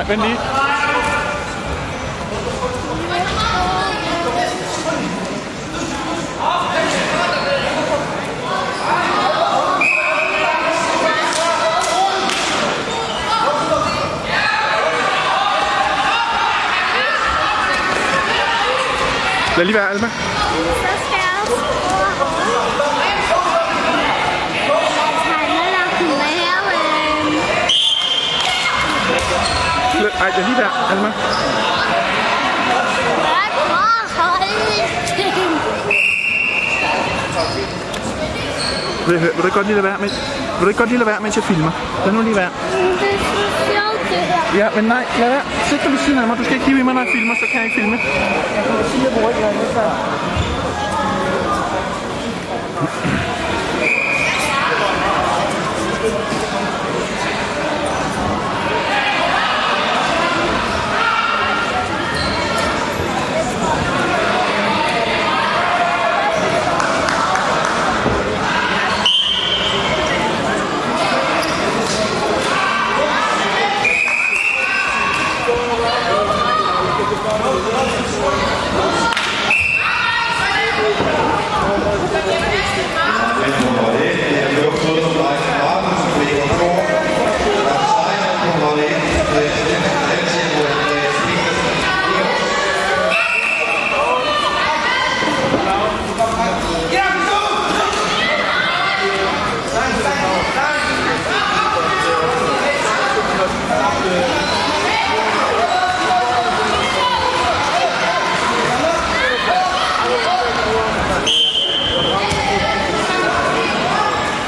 Nej, vent lige. Lad lige være, Alma. Så skal jeg også tegne lagt mere med ej, det er lige der. Alma. Hvad for holdning? Vil, vil du ikke godt lige lade være, men, vil du ikke godt lige lade være, mens jeg filmer? Lad nu lige være. Det er så sjovt, det her. Ja, men nej, lad være. Sæt dig ved siden af mig. Du skal ikke give mig, når jeg filmer, så kan jeg ikke filme. Jeg kan sige, at jeg bruger ikke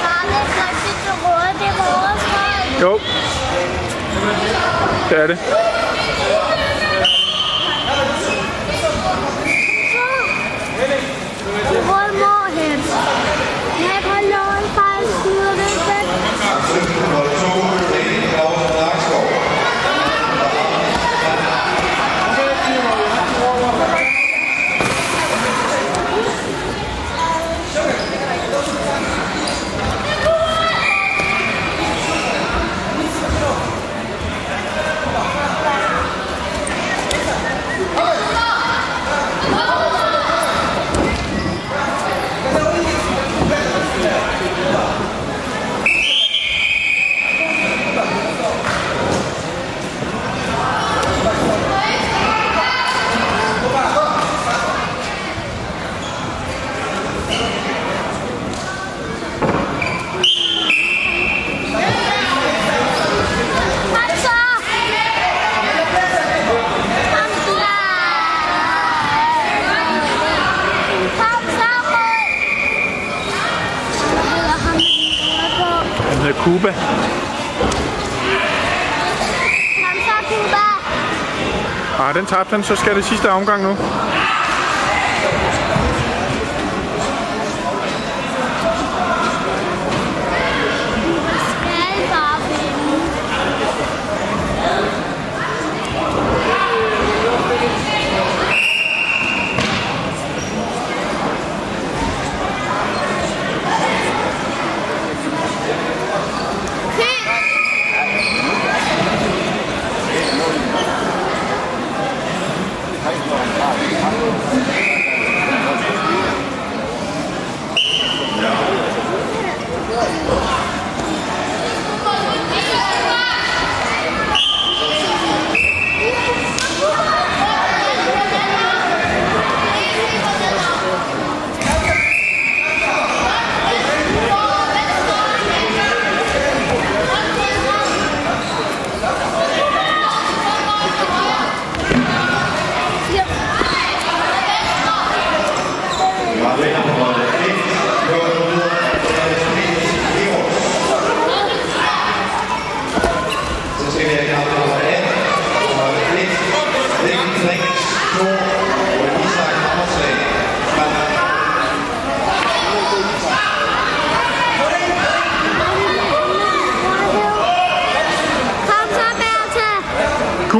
Far, det er faktisk så rødt, det er vores hold. Jo. Det er det. Hvor må hen? Jeg kan låne faktisk skyder det væk. Kom så! Kom så! Kom så, Rød! Hvad hedder ham, den røde på? Han hedder Cuba. Kom så, Kuba! Ah, den tabte han. Så skal det sidste omgang nu.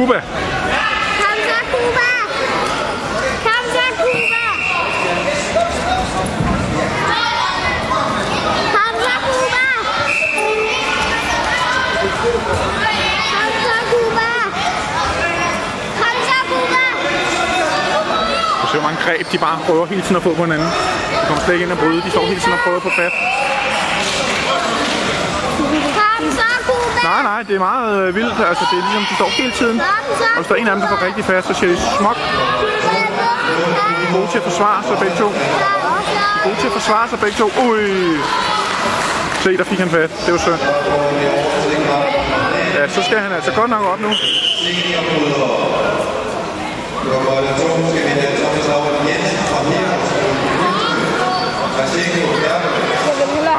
Cuba! Kom så, Cuba! Kom så, Cuba! Kom så, Cuba! Kom så, Cuba! Kom så, Cuba! Du ser, hvor mange greb de bare prøver hele tiden at få på hinanden. De kommer slet ikke ind og bryde. De står hele tiden og prøver at få fat. Kom så! Nej, nej, det er meget øh, vildt. Altså, det er ligesom, de står hele tiden. Og hvis der er en af dem, der får rigtig fast, så siger de smok. De er gode til at forsvare sig begge to. De er gode til at forsvare sig begge to. Ui. Se, der fik han fat. Det var synd. Ja, så skal han altså godt nok op nu.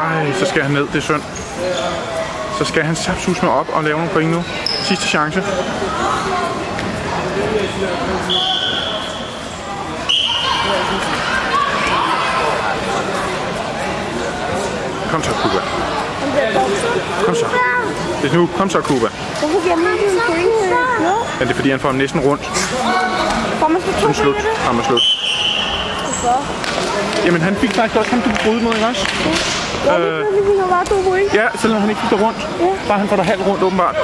Ej, så skal han ned. Det er synd. Så skal han sapsus med op og lave nogle point nu. Sidste chance. Kom så, Kuba. Kom så. Det er nu. Kom så, Kuba. Hvorfor giver man ikke en point? Ja, det er fordi, han får ham næsten rundt. får man så to slut. Ham er slut. Hvorfor? Jamen, han fik faktisk også ham, du bryde mod, ikke også? Ja, point. Ja, selvom han ikke fik dig rundt. Bare han får dig halvt rundt, åbenbart.